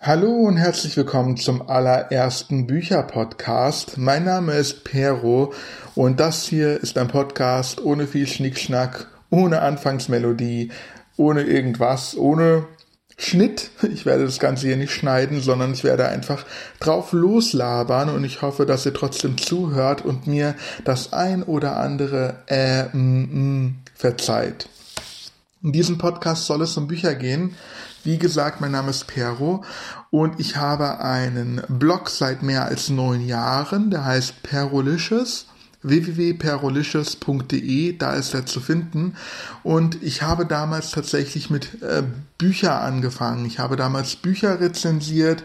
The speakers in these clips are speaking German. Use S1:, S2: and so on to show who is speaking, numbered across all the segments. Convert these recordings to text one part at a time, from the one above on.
S1: Hallo und herzlich willkommen zum allerersten Bücherpodcast. Mein Name ist Pero und das hier ist ein Podcast ohne viel Schnickschnack, ohne Anfangsmelodie, ohne irgendwas, ohne Schnitt. Ich werde das Ganze hier nicht schneiden, sondern ich werde einfach drauf loslabern und ich hoffe, dass ihr trotzdem zuhört und mir das ein oder andere äh, mm, mm, verzeiht. In diesem Podcast soll es um Bücher gehen. Wie gesagt, mein Name ist Pero und ich habe einen Blog seit mehr als neun Jahren, der heißt Perolicious www.perolicious.de, da ist er zu finden. Und ich habe damals tatsächlich mit äh, Bücher angefangen. Ich habe damals Bücher rezensiert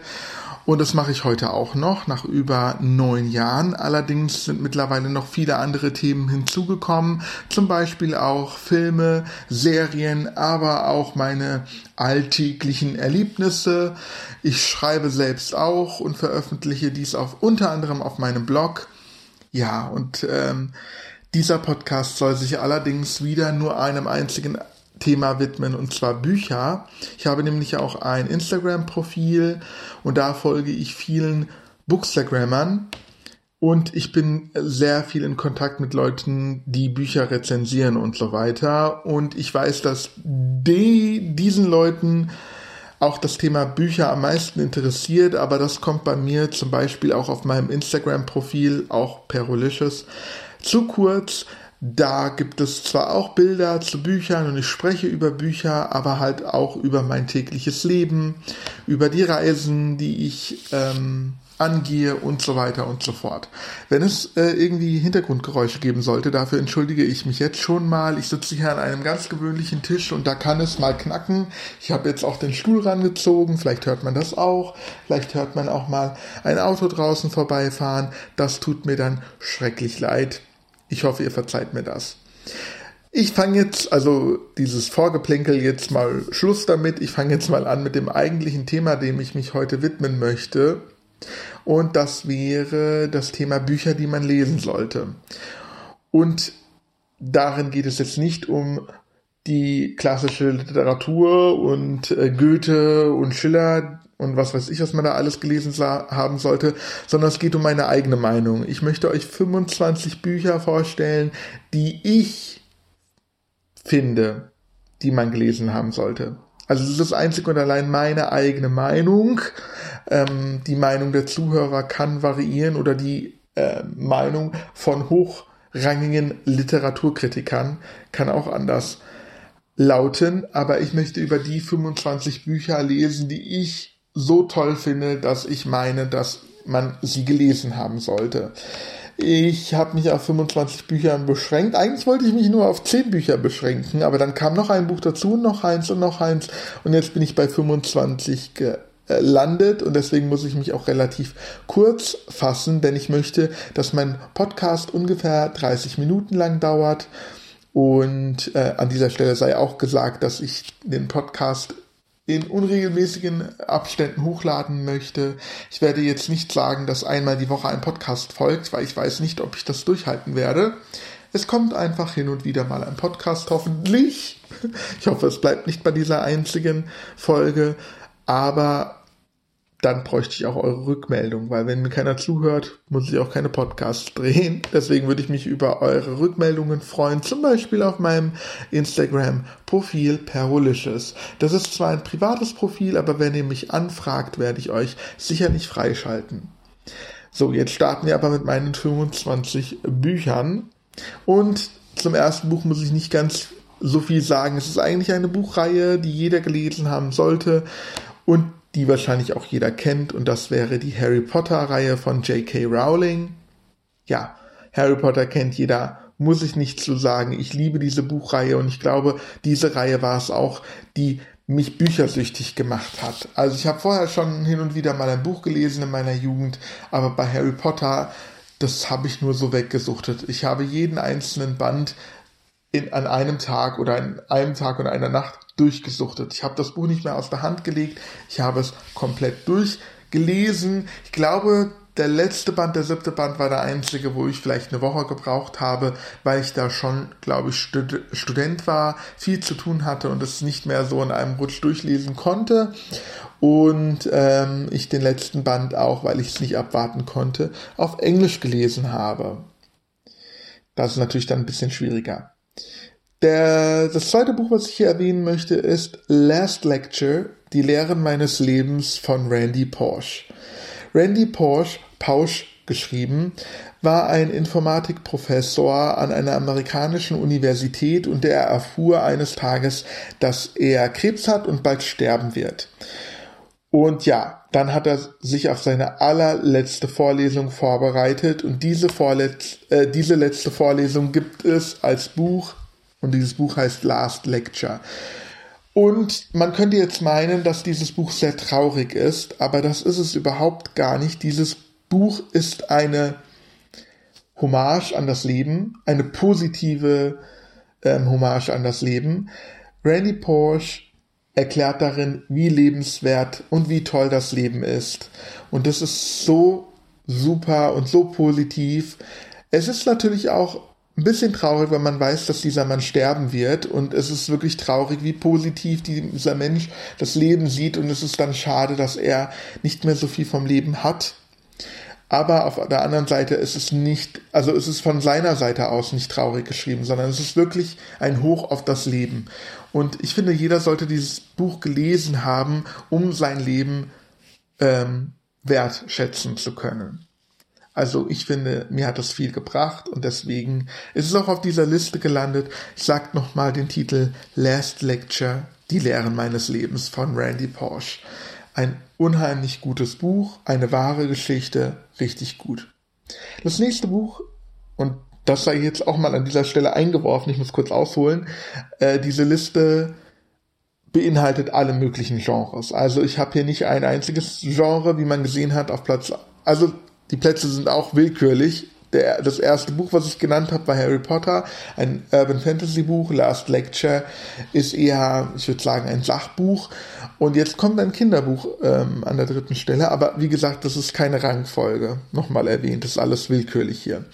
S1: und das mache ich heute auch noch, nach über neun Jahren. Allerdings sind mittlerweile noch viele andere Themen hinzugekommen, zum Beispiel auch Filme, Serien, aber auch meine alltäglichen Erlebnisse. Ich schreibe selbst auch und veröffentliche dies auf unter anderem auf meinem Blog. Ja, und ähm, dieser Podcast soll sich allerdings wieder nur einem einzigen Thema widmen, und zwar Bücher. Ich habe nämlich auch ein Instagram-Profil und da folge ich vielen Bookstagrammern und ich bin sehr viel in Kontakt mit Leuten, die Bücher rezensieren und so weiter. Und ich weiß, dass die, diesen Leuten auch das Thema Bücher am meisten interessiert, aber das kommt bei mir zum Beispiel auch auf meinem Instagram-Profil, auch Perolicious, zu kurz. Da gibt es zwar auch Bilder zu Büchern und ich spreche über Bücher, aber halt auch über mein tägliches Leben, über die Reisen, die ich ähm, angehe und so weiter und so fort. Wenn es äh, irgendwie Hintergrundgeräusche geben sollte, dafür entschuldige ich mich jetzt schon mal. Ich sitze hier an einem ganz gewöhnlichen Tisch und da kann es mal knacken. Ich habe jetzt auch den Stuhl rangezogen, vielleicht hört man das auch, vielleicht hört man auch mal ein Auto draußen vorbeifahren. Das tut mir dann schrecklich leid. Ich hoffe, ihr verzeiht mir das. Ich fange jetzt, also dieses Vorgeplänkel jetzt mal Schluss damit. Ich fange jetzt mal an mit dem eigentlichen Thema, dem ich mich heute widmen möchte. Und das wäre das Thema Bücher, die man lesen sollte. Und darin geht es jetzt nicht um die klassische Literatur und äh, Goethe und Schiller, und was weiß ich, was man da alles gelesen haben sollte, sondern es geht um meine eigene Meinung. Ich möchte euch 25 Bücher vorstellen, die ich finde, die man gelesen haben sollte. Also es ist einzig und allein meine eigene Meinung. Ähm, die Meinung der Zuhörer kann variieren oder die äh, Meinung von hochrangigen Literaturkritikern kann auch anders lauten. Aber ich möchte über die 25 Bücher lesen, die ich so toll finde, dass ich meine, dass man sie gelesen haben sollte. Ich habe mich auf 25 Büchern beschränkt. Eigentlich wollte ich mich nur auf 10 Bücher beschränken, aber dann kam noch ein Buch dazu, noch eins und noch eins. Und jetzt bin ich bei 25 gelandet und deswegen muss ich mich auch relativ kurz fassen, denn ich möchte, dass mein Podcast ungefähr 30 Minuten lang dauert. Und äh, an dieser Stelle sei auch gesagt, dass ich den Podcast in unregelmäßigen Abständen hochladen möchte. Ich werde jetzt nicht sagen, dass einmal die Woche ein Podcast folgt, weil ich weiß nicht, ob ich das durchhalten werde. Es kommt einfach hin und wieder mal ein Podcast, hoffentlich. Ich hoffe, es bleibt nicht bei dieser einzigen Folge, aber dann bräuchte ich auch eure Rückmeldung, weil wenn mir keiner zuhört, muss ich auch keine Podcasts drehen. Deswegen würde ich mich über eure Rückmeldungen freuen, zum Beispiel auf meinem Instagram-Profil Perolicious. Das ist zwar ein privates Profil, aber wenn ihr mich anfragt, werde ich euch sicherlich freischalten. So, jetzt starten wir aber mit meinen 25 Büchern. Und zum ersten Buch muss ich nicht ganz so viel sagen. Es ist eigentlich eine Buchreihe, die jeder gelesen haben sollte. Und die wahrscheinlich auch jeder kennt, und das wäre die Harry Potter-Reihe von J.K. Rowling. Ja, Harry Potter kennt jeder, muss ich nicht zu sagen. Ich liebe diese Buchreihe und ich glaube, diese Reihe war es auch, die mich büchersüchtig gemacht hat. Also ich habe vorher schon hin und wieder mal ein Buch gelesen in meiner Jugend, aber bei Harry Potter, das habe ich nur so weggesuchtet. Ich habe jeden einzelnen Band in, an einem Tag oder an einem Tag und einer Nacht durchgesuchtet. Ich habe das Buch nicht mehr aus der Hand gelegt. Ich habe es komplett durchgelesen. Ich glaube, der letzte Band, der siebte Band war der einzige, wo ich vielleicht eine Woche gebraucht habe, weil ich da schon, glaube ich, Stud Student war, viel zu tun hatte und es nicht mehr so in einem Rutsch durchlesen konnte. Und ähm, ich den letzten Band auch, weil ich es nicht abwarten konnte, auf Englisch gelesen habe. Das ist natürlich dann ein bisschen schwieriger. Der, das zweite Buch, was ich hier erwähnen möchte, ist Last Lecture, Die Lehren meines Lebens von Randy Porsche. Randy Porsche, Pausch geschrieben, war ein Informatikprofessor an einer amerikanischen Universität und der erfuhr eines Tages, dass er Krebs hat und bald sterben wird. Und ja, dann hat er sich auf seine allerletzte Vorlesung vorbereitet und diese, Vorletz äh, diese letzte Vorlesung gibt es als Buch und dieses Buch heißt Last Lecture. Und man könnte jetzt meinen, dass dieses Buch sehr traurig ist, aber das ist es überhaupt gar nicht. Dieses Buch ist eine Hommage an das Leben, eine positive ähm, Hommage an das Leben. Randy Porsche erklärt darin, wie lebenswert und wie toll das Leben ist. Und das ist so super und so positiv. Es ist natürlich auch ein bisschen traurig, wenn man weiß, dass dieser Mann sterben wird. Und es ist wirklich traurig, wie positiv dieser Mensch das Leben sieht. Und es ist dann schade, dass er nicht mehr so viel vom Leben hat. Aber auf der anderen Seite ist es nicht, also es ist von seiner Seite aus nicht traurig geschrieben, sondern es ist wirklich ein Hoch auf das Leben. Und ich finde, jeder sollte dieses Buch gelesen haben, um sein Leben ähm, wertschätzen zu können. Also ich finde, mir hat das viel gebracht und deswegen ist es auch auf dieser Liste gelandet. Ich sag nochmal den Titel Last Lecture, die Lehren meines Lebens von Randy Porsche. Ein unheimlich gutes Buch, eine wahre Geschichte, richtig gut. Das nächste Buch, und das sei jetzt auch mal an dieser Stelle eingeworfen, ich muss kurz ausholen, äh, diese Liste beinhaltet alle möglichen Genres. Also ich habe hier nicht ein einziges Genre, wie man gesehen hat, auf Platz. Also die Plätze sind auch willkürlich. Der, das erste Buch, was ich genannt habe, war Harry Potter, ein Urban Fantasy Buch. Last Lecture ist eher, ich würde sagen, ein Sachbuch. Und jetzt kommt ein Kinderbuch ähm, an der dritten Stelle. Aber wie gesagt, das ist keine Rangfolge. Nochmal erwähnt, das ist alles willkürlich hier.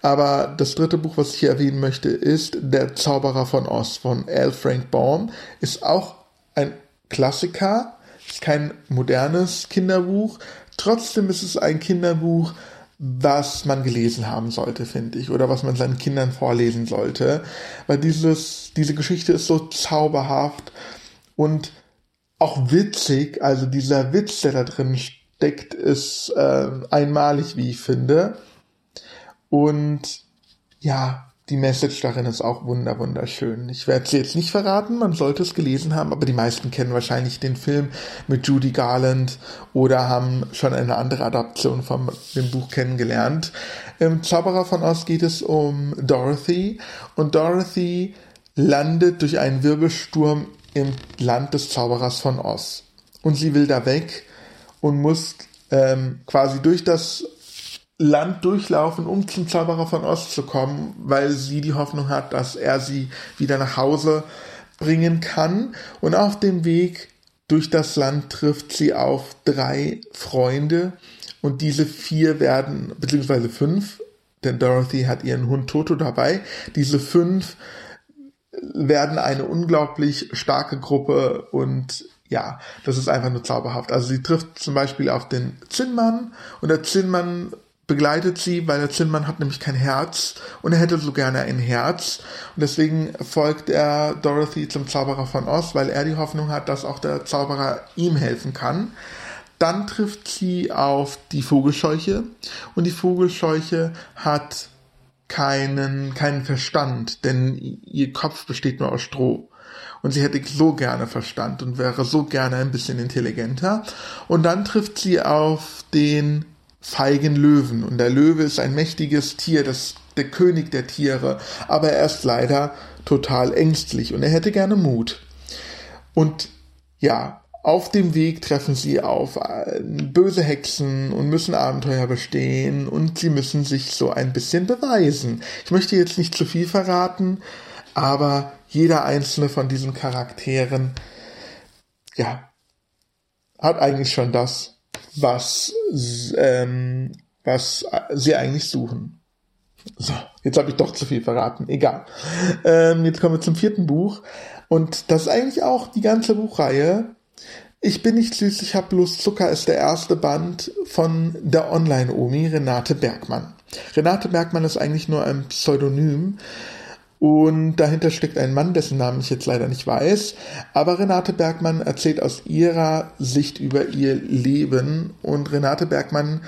S1: Aber das dritte Buch, was ich hier erwähnen möchte, ist Der Zauberer von Oz von L. Frank Baum. Ist auch ein Klassiker, ist kein modernes Kinderbuch, Trotzdem ist es ein Kinderbuch, was man gelesen haben sollte, finde ich, oder was man seinen Kindern vorlesen sollte, weil dieses, diese Geschichte ist so zauberhaft und auch witzig, also dieser Witz, der da drin steckt, ist äh, einmalig, wie ich finde. Und ja, die Message darin ist auch wunder wunderschön. Ich werde sie jetzt nicht verraten, man sollte es gelesen haben, aber die meisten kennen wahrscheinlich den Film mit Judy Garland oder haben schon eine andere Adaption von dem Buch kennengelernt. Im Zauberer von Oz geht es um Dorothy und Dorothy landet durch einen Wirbelsturm im Land des Zauberers von Oz. Und sie will da weg und muss ähm, quasi durch das Land durchlaufen, um zum Zauberer von Ost zu kommen, weil sie die Hoffnung hat, dass er sie wieder nach Hause bringen kann. Und auf dem Weg durch das Land trifft sie auf drei Freunde und diese vier werden, beziehungsweise fünf, denn Dorothy hat ihren Hund Toto dabei, diese fünf werden eine unglaublich starke Gruppe und ja, das ist einfach nur zauberhaft. Also sie trifft zum Beispiel auf den Zinnmann und der Zinnmann begleitet sie, weil der Zinnmann hat nämlich kein Herz und er hätte so gerne ein Herz. Und deswegen folgt er Dorothy zum Zauberer von Oz, weil er die Hoffnung hat, dass auch der Zauberer ihm helfen kann. Dann trifft sie auf die Vogelscheuche und die Vogelscheuche hat keinen, keinen Verstand, denn ihr Kopf besteht nur aus Stroh. Und sie hätte so gerne Verstand und wäre so gerne ein bisschen intelligenter. Und dann trifft sie auf den feigen Löwen. Und der Löwe ist ein mächtiges Tier, das der König der Tiere, aber er ist leider total ängstlich und er hätte gerne Mut. Und ja, auf dem Weg treffen sie auf äh, böse Hexen und müssen Abenteuer bestehen und sie müssen sich so ein bisschen beweisen. Ich möchte jetzt nicht zu viel verraten, aber jeder einzelne von diesen Charakteren, ja, hat eigentlich schon das, was, ähm, was sie eigentlich suchen. So, jetzt habe ich doch zu viel verraten. Egal. Ähm, jetzt kommen wir zum vierten Buch. Und das ist eigentlich auch die ganze Buchreihe. Ich bin nicht süß, ich habe bloß Zucker ist der erste Band von der Online-Omi Renate Bergmann. Renate Bergmann ist eigentlich nur ein Pseudonym. Und dahinter steckt ein Mann, dessen Namen ich jetzt leider nicht weiß. Aber Renate Bergmann erzählt aus ihrer Sicht über ihr Leben. Und Renate Bergmann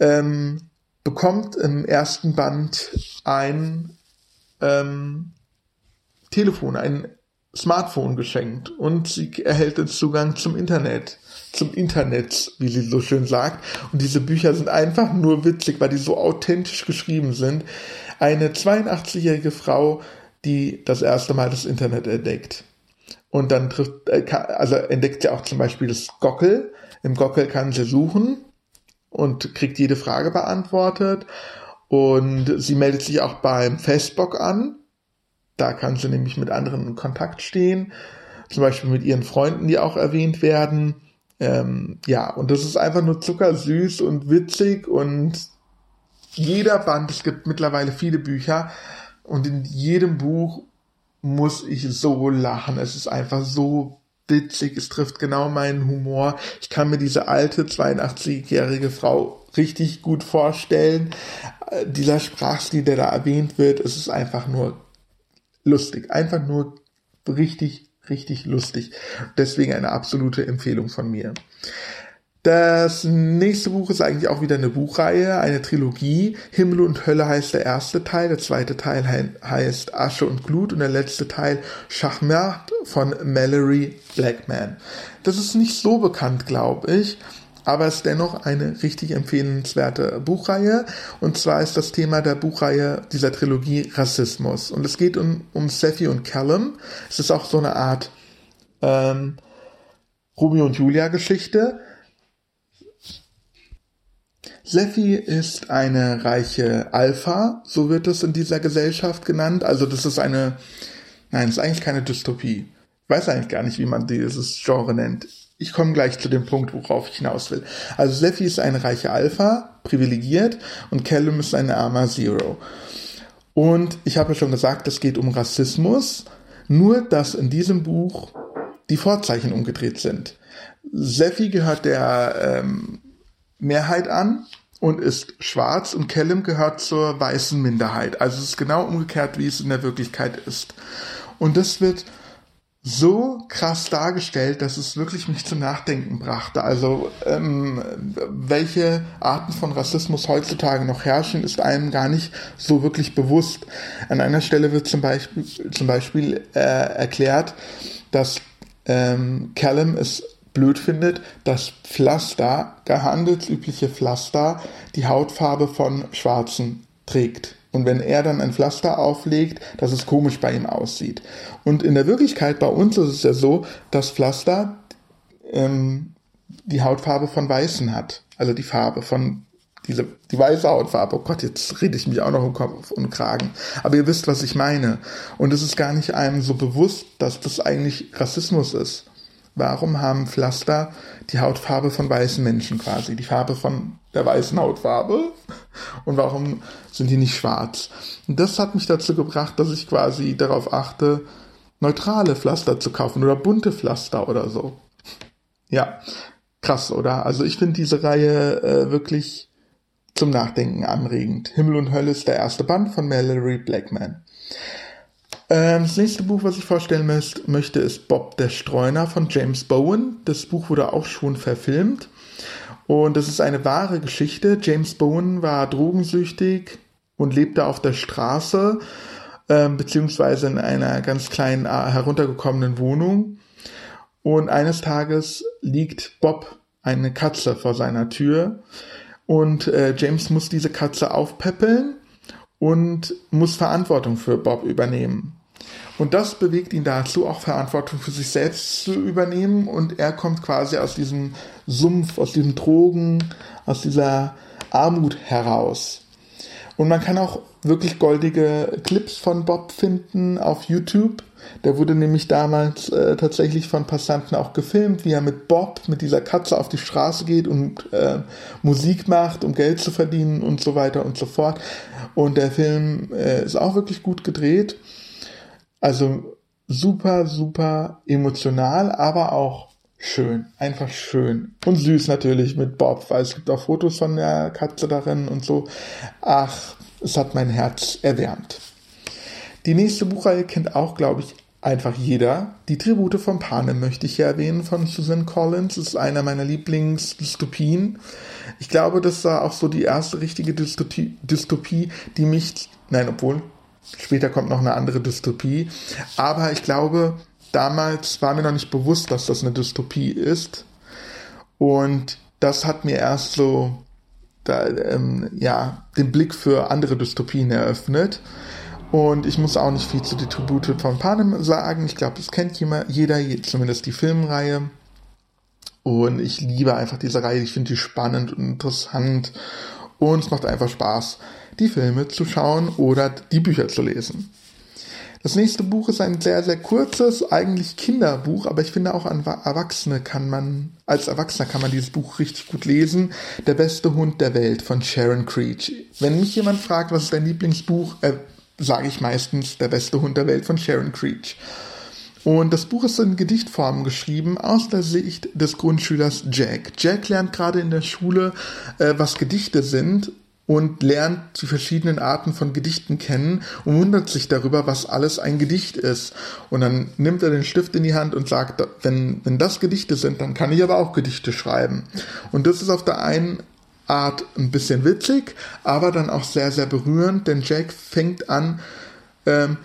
S1: ähm, bekommt im ersten Band ein ähm, Telefon, ein Smartphone geschenkt und sie erhält den Zugang zum Internet, zum Internet, wie sie so schön sagt. Und diese Bücher sind einfach nur witzig, weil die so authentisch geschrieben sind. Eine 82-jährige Frau, die das erste Mal das Internet entdeckt. Und dann trifft, äh, also entdeckt sie auch zum Beispiel das Gockel. Im Gockel kann sie suchen und kriegt jede Frage beantwortet. Und sie meldet sich auch beim Facebook an. Da kann sie nämlich mit anderen in Kontakt stehen. Zum Beispiel mit ihren Freunden, die auch erwähnt werden. Ähm, ja, und das ist einfach nur zuckersüß und witzig und jeder Band, es gibt mittlerweile viele Bücher und in jedem Buch muss ich so lachen. Es ist einfach so witzig, es trifft genau meinen Humor. Ich kann mir diese alte 82-jährige Frau richtig gut vorstellen. Äh, dieser Sprachstil, der da erwähnt wird, es ist einfach nur lustig. Einfach nur richtig, richtig lustig. Deswegen eine absolute Empfehlung von mir. Das nächste Buch ist eigentlich auch wieder eine Buchreihe, eine Trilogie. Himmel und Hölle heißt der erste Teil, der zweite Teil heißt Asche und Glut und der letzte Teil Schachmert von Mallory Blackman. Das ist nicht so bekannt, glaube ich, aber es ist dennoch eine richtig empfehlenswerte Buchreihe. Und zwar ist das Thema der Buchreihe dieser Trilogie Rassismus. Und es geht um, um Seffi und Callum. Es ist auch so eine Art ähm, Romeo und Julia Geschichte Seffi ist eine reiche Alpha, so wird es in dieser Gesellschaft genannt. Also das ist eine, nein, das ist eigentlich keine Dystopie. Ich weiß eigentlich gar nicht, wie man dieses Genre nennt. Ich komme gleich zu dem Punkt, worauf ich hinaus will. Also Seffi ist eine reiche Alpha, privilegiert, und Callum ist ein armer Zero. Und ich habe ja schon gesagt, es geht um Rassismus, nur dass in diesem Buch die Vorzeichen umgedreht sind. Seffi gehört der ähm, Mehrheit an und ist schwarz und Callum gehört zur weißen Minderheit. Also es ist genau umgekehrt, wie es in der Wirklichkeit ist. Und das wird so krass dargestellt, dass es wirklich mich zum Nachdenken brachte. Also ähm, welche Arten von Rassismus heutzutage noch herrschen, ist einem gar nicht so wirklich bewusst. An einer Stelle wird zum Beispiel, zum Beispiel äh, erklärt, dass ähm, Callum es blöd findet, dass Pflaster, gehandelsübliche Pflaster, die Hautfarbe von Schwarzen trägt. Und wenn er dann ein Pflaster auflegt, dass es komisch bei ihm aussieht. Und in der Wirklichkeit bei uns ist es ja so, dass Pflaster ähm, die Hautfarbe von Weißen hat. Also die Farbe von diese, die weiße Hautfarbe. Oh Gott, jetzt rede ich mich auch noch um Kopf und Kragen. Aber ihr wisst, was ich meine. Und es ist gar nicht einem so bewusst, dass das eigentlich Rassismus ist. Warum haben Pflaster die Hautfarbe von weißen Menschen quasi, die Farbe von der weißen Hautfarbe? Und warum sind die nicht schwarz? Und das hat mich dazu gebracht, dass ich quasi darauf achte, neutrale Pflaster zu kaufen oder bunte Pflaster oder so. Ja, krass, oder? Also ich finde diese Reihe äh, wirklich zum Nachdenken anregend. Himmel und Hölle ist der erste Band von Mallory Blackman. Ähm, das nächste Buch, was ich vorstellen möchte, ist Bob der Streuner von James Bowen. Das Buch wurde auch schon verfilmt. Und das ist eine wahre Geschichte. James Bowen war drogensüchtig und lebte auf der Straße, ähm, beziehungsweise in einer ganz kleinen, äh, heruntergekommenen Wohnung. Und eines Tages liegt Bob eine Katze vor seiner Tür und äh, James muss diese Katze aufpäppeln und muss Verantwortung für Bob übernehmen. Und das bewegt ihn dazu, auch Verantwortung für sich selbst zu übernehmen. Und er kommt quasi aus diesem Sumpf, aus diesem Drogen, aus dieser Armut heraus. Und man kann auch wirklich goldige Clips von Bob finden auf YouTube. Der wurde nämlich damals äh, tatsächlich von Passanten auch gefilmt, wie er mit Bob, mit dieser Katze auf die Straße geht und äh, Musik macht, um Geld zu verdienen und so weiter und so fort. Und der Film äh, ist auch wirklich gut gedreht. Also super, super emotional, aber auch schön, einfach schön. Und süß natürlich mit Bob, weil es gibt auch Fotos von der Katze darin und so. Ach, es hat mein Herz erwärmt. Die nächste Buchreihe kennt auch, glaube ich, einfach jeder. Die Tribute von Panem möchte ich hier erwähnen von Susan Collins. Das ist einer meiner Lieblingsdystopien. Ich glaube, das war auch so die erste richtige Dystopie, Dystopie, die mich, nein, obwohl, später kommt noch eine andere Dystopie. Aber ich glaube, damals war mir noch nicht bewusst, dass das eine Dystopie ist. Und das hat mir erst so da, ähm, ja, den Blick für andere Dystopien eröffnet. Und ich muss auch nicht viel zu die Tribute von Panem sagen. Ich glaube, das kennt jeder, zumindest die Filmreihe. Und ich liebe einfach diese Reihe. Ich finde die spannend und interessant. Und es macht einfach Spaß, die Filme zu schauen oder die Bücher zu lesen. Das nächste Buch ist ein sehr, sehr kurzes, eigentlich Kinderbuch, aber ich finde auch an Erwachsene kann man, als Erwachsener kann man dieses Buch richtig gut lesen. Der beste Hund der Welt von Sharon Creech. Wenn mich jemand fragt, was ist dein Lieblingsbuch, äh, sage ich meistens Der beste Hund der Welt von Sharon Creech. Und das Buch ist in Gedichtform geschrieben aus der Sicht des Grundschülers Jack. Jack lernt gerade in der Schule, äh, was Gedichte sind und lernt die verschiedenen Arten von Gedichten kennen und wundert sich darüber, was alles ein Gedicht ist. Und dann nimmt er den Stift in die Hand und sagt, wenn, wenn das Gedichte sind, dann kann ich aber auch Gedichte schreiben. Und das ist auf der einen Art ein bisschen witzig, aber dann auch sehr, sehr berührend, denn Jack fängt an, ähm,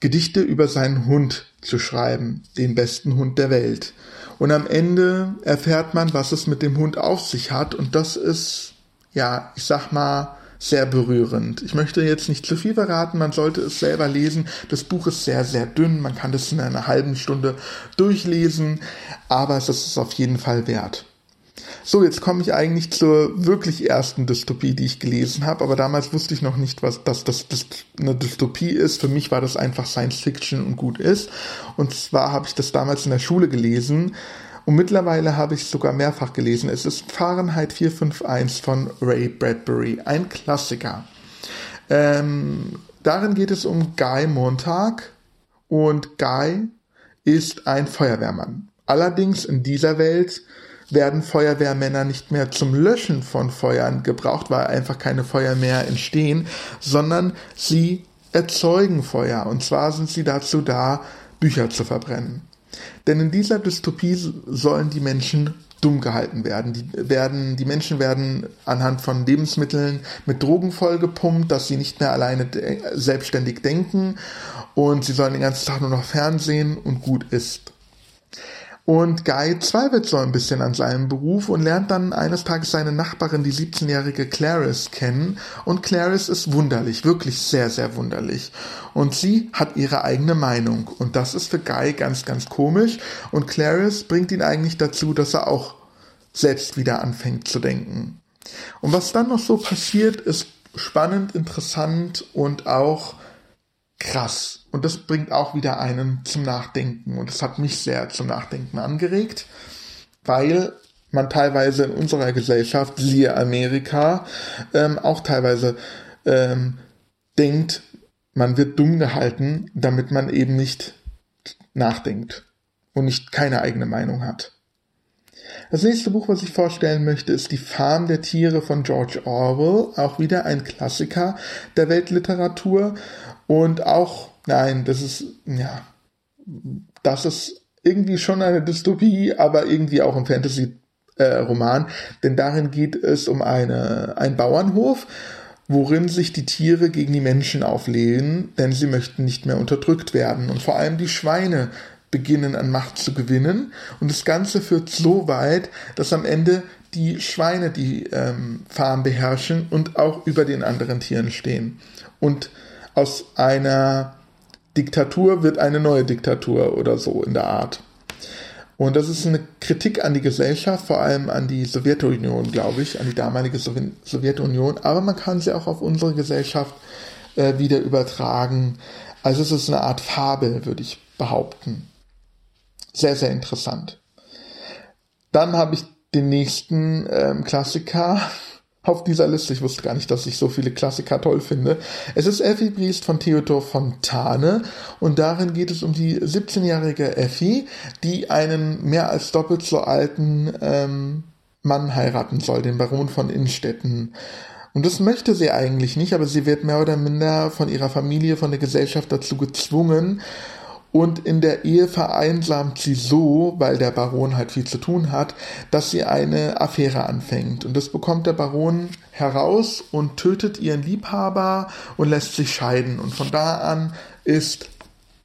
S1: Gedichte über seinen Hund zu schreiben, den besten Hund der Welt. Und am Ende erfährt man, was es mit dem Hund auf sich hat, und das ist, ja, ich sag mal, sehr berührend. Ich möchte jetzt nicht zu viel verraten, man sollte es selber lesen. Das Buch ist sehr, sehr dünn, man kann das in einer halben Stunde durchlesen, aber es ist es auf jeden Fall wert. So, jetzt komme ich eigentlich zur wirklich ersten Dystopie, die ich gelesen habe, aber damals wusste ich noch nicht, was das, das, das eine Dystopie ist. Für mich war das einfach Science Fiction und gut ist. Und zwar habe ich das damals in der Schule gelesen und mittlerweile habe ich es sogar mehrfach gelesen. Es ist Fahrenheit 451 von Ray Bradbury, ein Klassiker. Ähm, darin geht es um Guy Montag und Guy ist ein Feuerwehrmann. Allerdings in dieser Welt werden Feuerwehrmänner nicht mehr zum Löschen von Feuern gebraucht, weil einfach keine Feuer mehr entstehen, sondern sie erzeugen Feuer. Und zwar sind sie dazu da, Bücher zu verbrennen. Denn in dieser Dystopie sollen die Menschen dumm gehalten werden. Die, werden. die Menschen werden anhand von Lebensmitteln mit Drogen vollgepumpt, dass sie nicht mehr alleine de selbstständig denken und sie sollen den ganzen Tag nur noch Fernsehen und gut ist. Und Guy zweifelt so ein bisschen an seinem Beruf und lernt dann eines Tages seine Nachbarin, die 17-jährige Clarice, kennen. Und Clarice ist wunderlich, wirklich sehr, sehr wunderlich. Und sie hat ihre eigene Meinung. Und das ist für Guy ganz, ganz komisch. Und Clarice bringt ihn eigentlich dazu, dass er auch selbst wieder anfängt zu denken. Und was dann noch so passiert, ist spannend, interessant und auch krass. Und das bringt auch wieder einen zum Nachdenken. Und das hat mich sehr zum Nachdenken angeregt, weil man teilweise in unserer Gesellschaft, siehe Amerika, ähm, auch teilweise ähm, denkt, man wird dumm gehalten, damit man eben nicht nachdenkt und nicht keine eigene Meinung hat. Das nächste Buch, was ich vorstellen möchte, ist Die Farm der Tiere von George Orwell, auch wieder ein Klassiker der Weltliteratur. Und auch, nein, das ist, ja, das ist irgendwie schon eine Dystopie, aber irgendwie auch ein Fantasy-Roman, äh, denn darin geht es um eine, einen Bauernhof, worin sich die Tiere gegen die Menschen auflehnen, denn sie möchten nicht mehr unterdrückt werden. Und vor allem die Schweine beginnen an Macht zu gewinnen. Und das Ganze führt so weit, dass am Ende die Schweine die ähm, Farm beherrschen und auch über den anderen Tieren stehen. Und aus einer Diktatur wird eine neue Diktatur oder so in der Art. Und das ist eine Kritik an die Gesellschaft, vor allem an die Sowjetunion, glaube ich, an die damalige Sowjetunion. Aber man kann sie auch auf unsere Gesellschaft äh, wieder übertragen. Also es ist eine Art Fabel, würde ich behaupten. Sehr, sehr interessant. Dann habe ich den nächsten ähm, Klassiker auf dieser Liste. Ich wusste gar nicht, dass ich so viele Klassiker toll finde. Es ist Effi Briest von Theodor Fontane und darin geht es um die 17-jährige Effi, die einen mehr als doppelt so alten ähm, Mann heiraten soll, den Baron von Innstetten. Und das möchte sie eigentlich nicht, aber sie wird mehr oder minder von ihrer Familie, von der Gesellschaft dazu gezwungen. Und in der Ehe vereinsamt sie so, weil der Baron halt viel zu tun hat, dass sie eine Affäre anfängt. Und das bekommt der Baron heraus und tötet ihren Liebhaber und lässt sich scheiden. Und von da an ist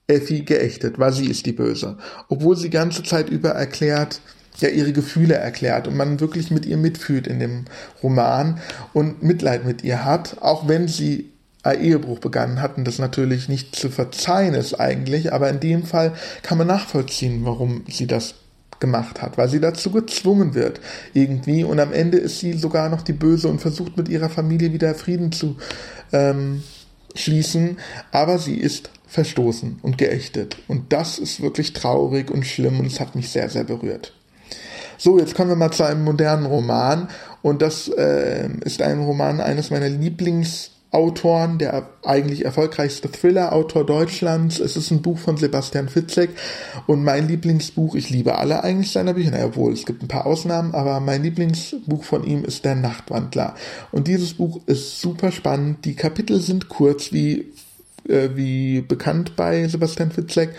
S1: Effi geächtet, weil sie ist die Böse. Obwohl sie ganze Zeit über erklärt, ja ihre Gefühle erklärt und man wirklich mit ihr mitfühlt in dem Roman und Mitleid mit ihr hat, auch wenn sie Ehebruch begangen hat und das natürlich nicht zu verzeihen ist eigentlich, aber in dem Fall kann man nachvollziehen, warum sie das gemacht hat, weil sie dazu gezwungen wird irgendwie und am Ende ist sie sogar noch die Böse und versucht mit ihrer Familie wieder Frieden zu ähm, schließen, aber sie ist verstoßen und geächtet und das ist wirklich traurig und schlimm und es hat mich sehr, sehr berührt. So, jetzt kommen wir mal zu einem modernen Roman. Und das äh, ist ein Roman eines meiner Lieblingsautoren, der eigentlich erfolgreichste Thriller-Autor Deutschlands. Es ist ein Buch von Sebastian Fitzek und mein Lieblingsbuch, ich liebe alle eigentlich seiner Bücher, naja, wohl, es gibt ein paar Ausnahmen, aber mein Lieblingsbuch von ihm ist Der Nachtwandler. Und dieses Buch ist super spannend. Die Kapitel sind kurz, wie, äh, wie bekannt bei Sebastian Fitzek.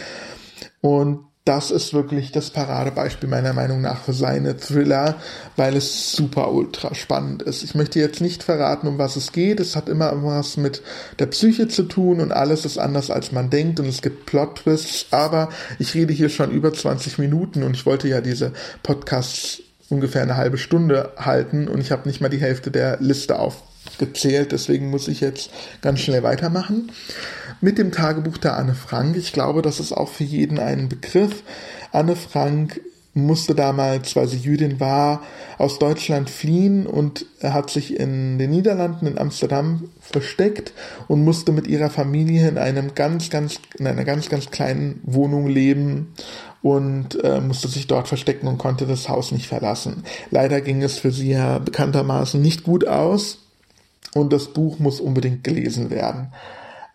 S1: Und das ist wirklich das Paradebeispiel meiner Meinung nach für seine Thriller, weil es super ultra spannend ist. Ich möchte jetzt nicht verraten, um was es geht. Es hat immer was mit der Psyche zu tun und alles ist anders als man denkt und es gibt Plot-Twists, aber ich rede hier schon über 20 Minuten und ich wollte ja diese Podcasts ungefähr eine halbe Stunde halten und ich habe nicht mal die Hälfte der Liste aufgezählt, deswegen muss ich jetzt ganz schnell weitermachen mit dem Tagebuch der Anne Frank. Ich glaube, das ist auch für jeden ein Begriff. Anne Frank musste damals, weil sie Jüdin war, aus Deutschland fliehen und hat sich in den Niederlanden, in Amsterdam versteckt und musste mit ihrer Familie in einem ganz, ganz, in einer ganz, ganz kleinen Wohnung leben und äh, musste sich dort verstecken und konnte das Haus nicht verlassen. Leider ging es für sie ja bekanntermaßen nicht gut aus und das Buch muss unbedingt gelesen werden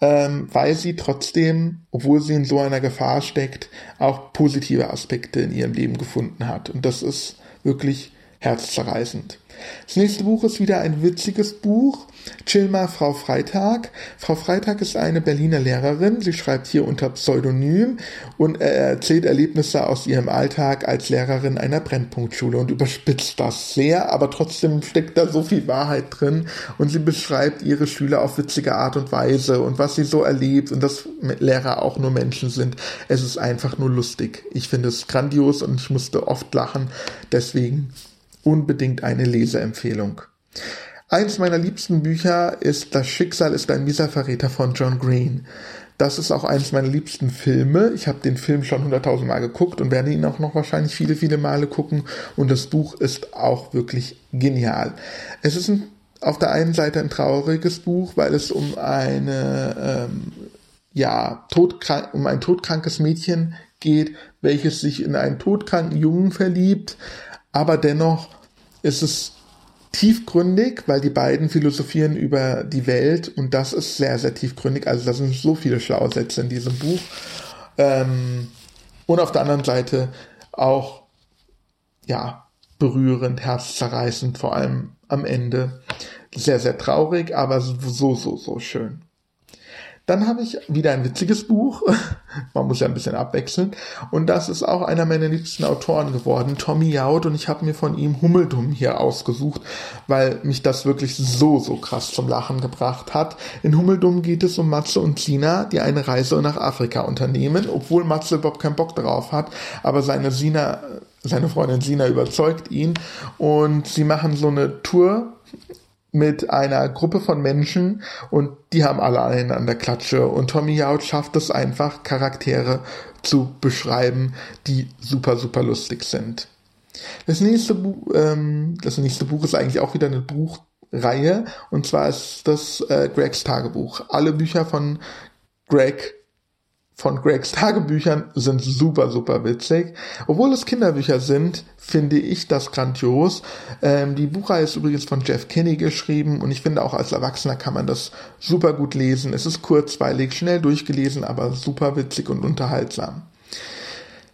S1: ähm, weil sie trotzdem, obwohl sie in so einer Gefahr steckt, auch positive Aspekte in ihrem Leben gefunden hat. Und das ist wirklich herzzerreißend. Das nächste Buch ist wieder ein witziges Buch. Chill mal, Frau Freitag. Frau Freitag ist eine Berliner Lehrerin. Sie schreibt hier unter Pseudonym und erzählt Erlebnisse aus ihrem Alltag als Lehrerin einer Brennpunktschule und überspitzt das sehr, aber trotzdem steckt da so viel Wahrheit drin und sie beschreibt ihre Schüler auf witzige Art und Weise und was sie so erlebt und dass Lehrer auch nur Menschen sind. Es ist einfach nur lustig. Ich finde es grandios und ich musste oft lachen. Deswegen unbedingt eine Leseempfehlung. Eins meiner liebsten Bücher ist Das Schicksal ist ein mieser Verräter von John Green. Das ist auch eines meiner liebsten Filme. Ich habe den Film schon hunderttausend Mal geguckt und werde ihn auch noch wahrscheinlich viele, viele Male gucken. Und das Buch ist auch wirklich genial. Es ist ein, auf der einen Seite ein trauriges Buch, weil es um eine ähm, ja um ein todkrankes Mädchen geht, welches sich in einen todkranken Jungen verliebt, aber dennoch ist es tiefgründig, weil die beiden philosophieren über die Welt und das ist sehr, sehr tiefgründig. Also da sind so viele schlaue Sätze in diesem Buch. Ähm, und auf der anderen Seite auch, ja, berührend, herzzerreißend, vor allem am Ende. Sehr, sehr traurig, aber so, so, so schön. Dann habe ich wieder ein witziges Buch. Man muss ja ein bisschen abwechseln. Und das ist auch einer meiner liebsten Autoren geworden, Tommy Jaud. Und ich habe mir von ihm Hummeldum hier ausgesucht, weil mich das wirklich so, so krass zum Lachen gebracht hat. In Hummeldum geht es um Matze und Sina, die eine Reise nach Afrika unternehmen, obwohl Matze überhaupt keinen Bock darauf hat. Aber seine Sina, seine Freundin Sina überzeugt ihn. Und sie machen so eine Tour mit einer Gruppe von Menschen und die haben alle einen an der Klatsche und Tommy Jaud schafft es einfach, Charaktere zu beschreiben, die super, super lustig sind. Das nächste, Buch, ähm, das nächste Buch ist eigentlich auch wieder eine Buchreihe und zwar ist das äh, Gregs Tagebuch. Alle Bücher von Greg von Gregs Tagebüchern sind super, super witzig. Obwohl es Kinderbücher sind, finde ich das grandios. Ähm, die Buchreihe ist übrigens von Jeff Kinney geschrieben und ich finde auch als Erwachsener kann man das super gut lesen. Es ist kurzweilig, schnell durchgelesen, aber super witzig und unterhaltsam.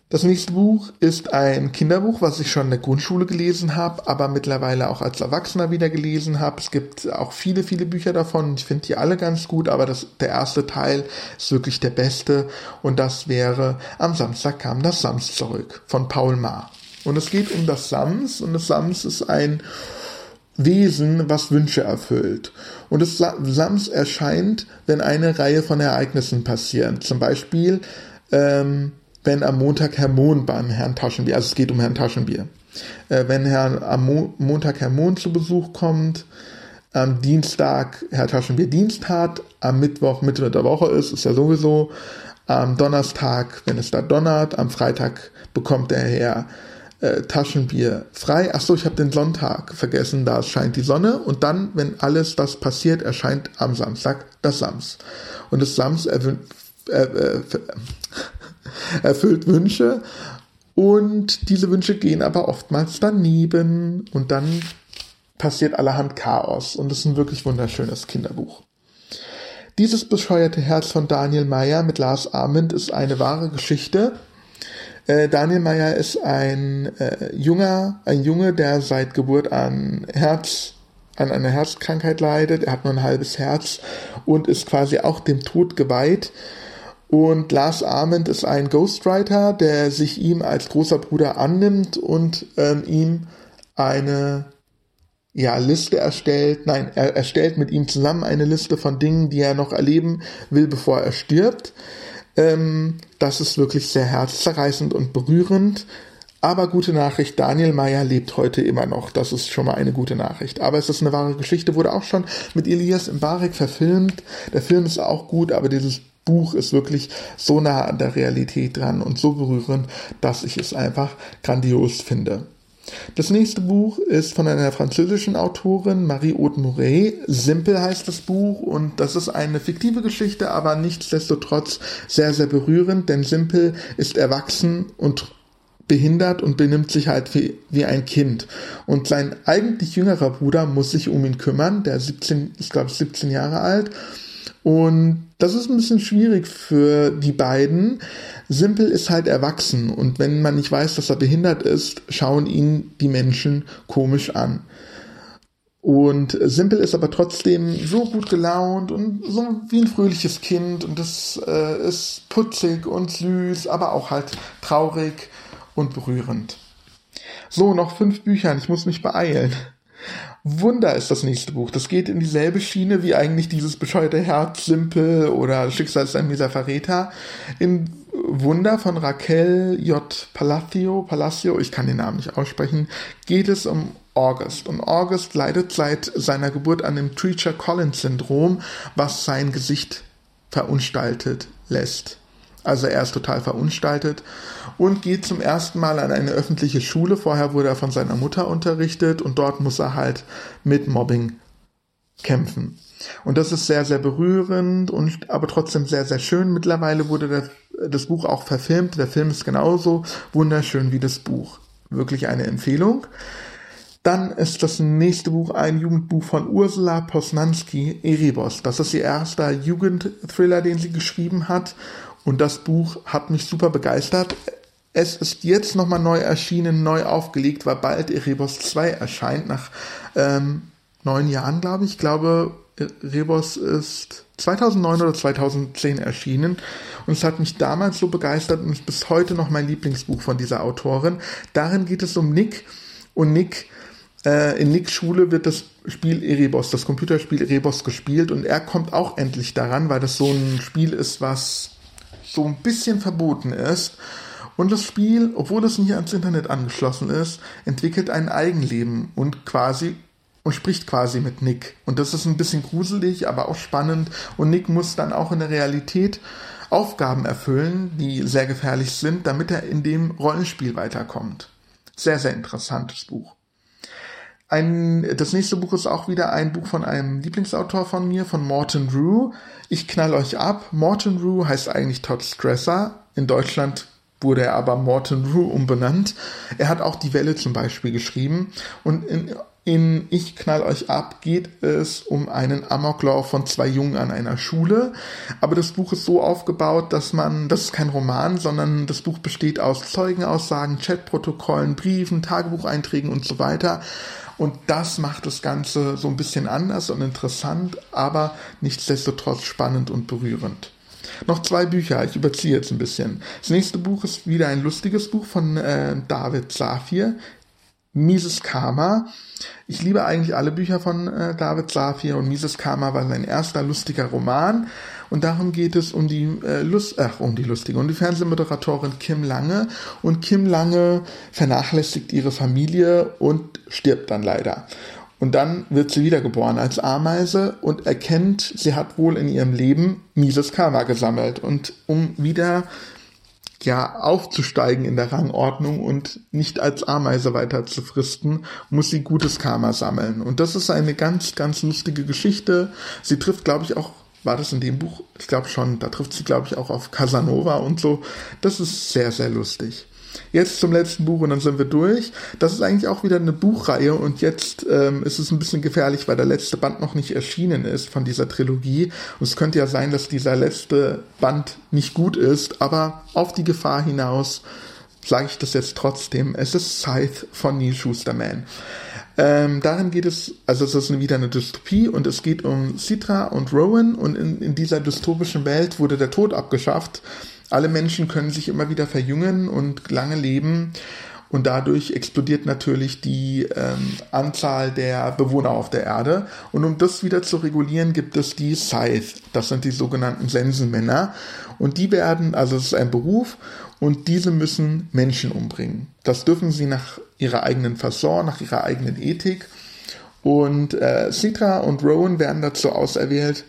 S1: Das nächste Buch ist ein Kinderbuch, was ich schon in der Grundschule gelesen habe, aber mittlerweile auch als Erwachsener wieder gelesen habe. Es gibt auch viele, viele Bücher davon. Ich finde die alle ganz gut, aber das, der erste Teil ist wirklich der beste und das wäre Am Samstag kam das Sams zurück von Paul Maar. Und es geht um das Sams und das Sams ist ein Wesen, was Wünsche erfüllt. Und das Sams erscheint, wenn eine Reihe von Ereignissen passieren. Zum Beispiel ähm, wenn am Montag Herr Mohn beim Herrn Taschenbier, also es geht um Herrn Taschenbier, äh, wenn Herr, am Mo Montag Herr Mohn zu Besuch kommt, am Dienstag Herr Taschenbier Dienst hat, am Mittwoch Mitte der Woche ist, ist ja sowieso, am Donnerstag, wenn es da donnert, am Freitag bekommt der Herr äh, Taschenbier frei. Achso, ich habe den Sonntag vergessen, da scheint die Sonne und dann, wenn alles das passiert, erscheint am Samstag das Sams. Und das Sams äh, äh, erfüllt Wünsche und diese Wünsche gehen aber oftmals daneben und dann passiert allerhand Chaos und es ist ein wirklich wunderschönes Kinderbuch. Dieses bescheuerte Herz von Daniel Meyer mit Lars Arment ist eine wahre Geschichte. Äh, Daniel Meyer ist ein äh, junger, ein Junge, der seit Geburt an Herz, an einer Herzkrankheit leidet. Er hat nur ein halbes Herz und ist quasi auch dem Tod geweiht. Und Lars Arment ist ein Ghostwriter, der sich ihm als großer Bruder annimmt und ähm, ihm eine ja, Liste erstellt. Nein, er erstellt mit ihm zusammen eine Liste von Dingen, die er noch erleben will, bevor er stirbt. Ähm, das ist wirklich sehr herzzerreißend und berührend. Aber gute Nachricht, Daniel Meyer lebt heute immer noch. Das ist schon mal eine gute Nachricht. Aber es ist eine wahre Geschichte, wurde auch schon mit Elias Mbarek verfilmt. Der Film ist auch gut, aber dieses Buch ist wirklich so nah an der Realität dran und so berührend, dass ich es einfach grandios finde. Das nächste Buch ist von einer französischen Autorin, Marie-Aude Mouret. Simpel heißt das Buch und das ist eine fiktive Geschichte, aber nichtsdestotrotz sehr, sehr berührend, denn Simpel ist erwachsen und behindert und benimmt sich halt wie, wie ein Kind. Und sein eigentlich jüngerer Bruder muss sich um ihn kümmern, der 17, ist glaube ich 17 Jahre alt und das ist ein bisschen schwierig für die beiden. Simpel ist halt erwachsen und wenn man nicht weiß, dass er behindert ist, schauen ihn die Menschen komisch an. Und Simpel ist aber trotzdem so gut gelaunt und so wie ein fröhliches Kind und das äh, ist putzig und süß, aber auch halt traurig und berührend. So, noch fünf Bücher, ich muss mich beeilen. Wunder ist das nächste Buch. Das geht in dieselbe Schiene wie eigentlich dieses bescheuerte Herz, Simpel oder Schicksal ist ein mieser Verräter. In Wunder von Raquel J. Palacio, Palacio, ich kann den Namen nicht aussprechen, geht es um August. Und August leidet seit seiner Geburt an dem Treacher-Collins-Syndrom, was sein Gesicht verunstaltet lässt. Also er ist total verunstaltet und geht zum ersten Mal an eine öffentliche Schule. Vorher wurde er von seiner Mutter unterrichtet und dort muss er halt mit Mobbing kämpfen. Und das ist sehr, sehr berührend und aber trotzdem sehr, sehr schön. Mittlerweile wurde der, das Buch auch verfilmt. Der Film ist genauso wunderschön wie das Buch. Wirklich eine Empfehlung. Dann ist das nächste Buch ein Jugendbuch von Ursula Posnanski, Erebos. Das ist ihr erster Jugendthriller, den sie geschrieben hat. Und das Buch hat mich super begeistert. Es ist jetzt nochmal neu erschienen, neu aufgelegt, weil bald Erebos 2 erscheint, nach ähm, neun Jahren, glaube ich. Ich glaube, Erebos ist 2009 oder 2010 erschienen. Und es hat mich damals so begeistert und ist bis heute noch mein Lieblingsbuch von dieser Autorin. Darin geht es um Nick. Und Nick, äh, in Nicks Schule wird das Spiel Erebos, das Computerspiel Erebos gespielt. Und er kommt auch endlich daran, weil das so ein Spiel ist, was so ein bisschen verboten ist. Und das Spiel, obwohl es nicht ans Internet angeschlossen ist, entwickelt ein Eigenleben und quasi und spricht quasi mit Nick. Und das ist ein bisschen gruselig, aber auch spannend. Und Nick muss dann auch in der Realität Aufgaben erfüllen, die sehr gefährlich sind, damit er in dem Rollenspiel weiterkommt. Sehr, sehr interessantes Buch. Ein, das nächste Buch ist auch wieder ein Buch von einem Lieblingsautor von mir, von Morton Rue. Ich knall euch ab. Morton Rue heißt eigentlich Todd Stresser. In Deutschland wurde er aber Morton Rue umbenannt. Er hat auch Die Welle zum Beispiel geschrieben. Und in, in Ich knall euch ab geht es um einen Amoklauf von zwei Jungen an einer Schule. Aber das Buch ist so aufgebaut, dass man, das ist kein Roman, sondern das Buch besteht aus Zeugenaussagen, Chatprotokollen, Briefen, Tagebucheinträgen und so weiter. Und das macht das Ganze so ein bisschen anders und interessant, aber nichtsdestotrotz spannend und berührend. Noch zwei Bücher, ich überziehe jetzt ein bisschen. Das nächste Buch ist wieder ein lustiges Buch von äh, David Safir, Mises Karma. Ich liebe eigentlich alle Bücher von äh, David Safir und Mises Karma war sein erster lustiger Roman. Und darum geht es um die äh, Lust, ach, um die lustige, um die Fernsehmoderatorin Kim Lange. Und Kim Lange vernachlässigt ihre Familie und stirbt dann leider. Und dann wird sie wiedergeboren als Ameise und erkennt, sie hat wohl in ihrem Leben mieses Karma gesammelt. Und um wieder ja aufzusteigen in der Rangordnung und nicht als Ameise weiter zu fristen, muss sie gutes Karma sammeln. Und das ist eine ganz, ganz lustige Geschichte. Sie trifft, glaube ich, auch, war das in dem Buch? Ich glaube schon, da trifft sie, glaube ich, auch auf Casanova und so. Das ist sehr, sehr lustig. Jetzt zum letzten Buch und dann sind wir durch. Das ist eigentlich auch wieder eine Buchreihe und jetzt ähm, ist es ein bisschen gefährlich, weil der letzte Band noch nicht erschienen ist von dieser Trilogie. Und es könnte ja sein, dass dieser letzte Band nicht gut ist, aber auf die Gefahr hinaus sage ich das jetzt trotzdem. Es ist Scythe von Neil Schusterman. Ähm, darin geht es, also es ist wieder eine Dystopie und es geht um Citra und Rowan und in, in dieser dystopischen Welt wurde der Tod abgeschafft alle Menschen können sich immer wieder verjüngen und lange leben. Und dadurch explodiert natürlich die ähm, Anzahl der Bewohner auf der Erde. Und um das wieder zu regulieren, gibt es die Scythe. Das sind die sogenannten Sensenmänner. Und die werden, also es ist ein Beruf, und diese müssen Menschen umbringen. Das dürfen sie nach ihrer eigenen Fasson, nach ihrer eigenen Ethik. Und äh, Citra und Rowan werden dazu auserwählt, äh,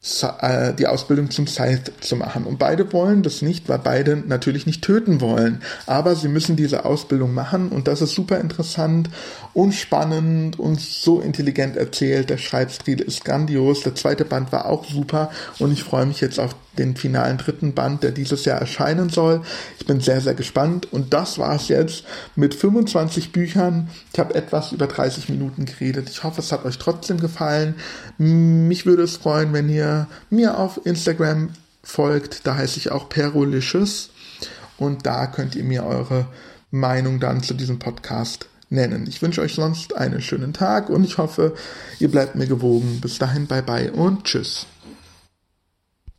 S1: die Ausbildung zum Scythe zu machen. Und beide wollen das nicht, weil beide natürlich nicht töten wollen. Aber sie müssen diese Ausbildung machen und das ist super interessant und spannend und so intelligent erzählt. Der Schreibstil ist grandios. Der zweite Band war auch super und ich freue mich jetzt auf den finalen dritten Band, der dieses Jahr erscheinen soll. Ich bin sehr, sehr gespannt. Und das war es jetzt mit 25 Büchern. Ich habe etwas über 30 Minuten geredet. Ich hoffe, es hat euch trotzdem gefallen. Mich würde es freuen, wenn ihr mir auf Instagram folgt. Da heiße ich auch Perolicious. Und da könnt ihr mir eure Meinung dann zu diesem Podcast nennen. Ich wünsche euch sonst einen schönen Tag und ich hoffe, ihr bleibt mir gewogen. Bis dahin, bye bye und tschüss.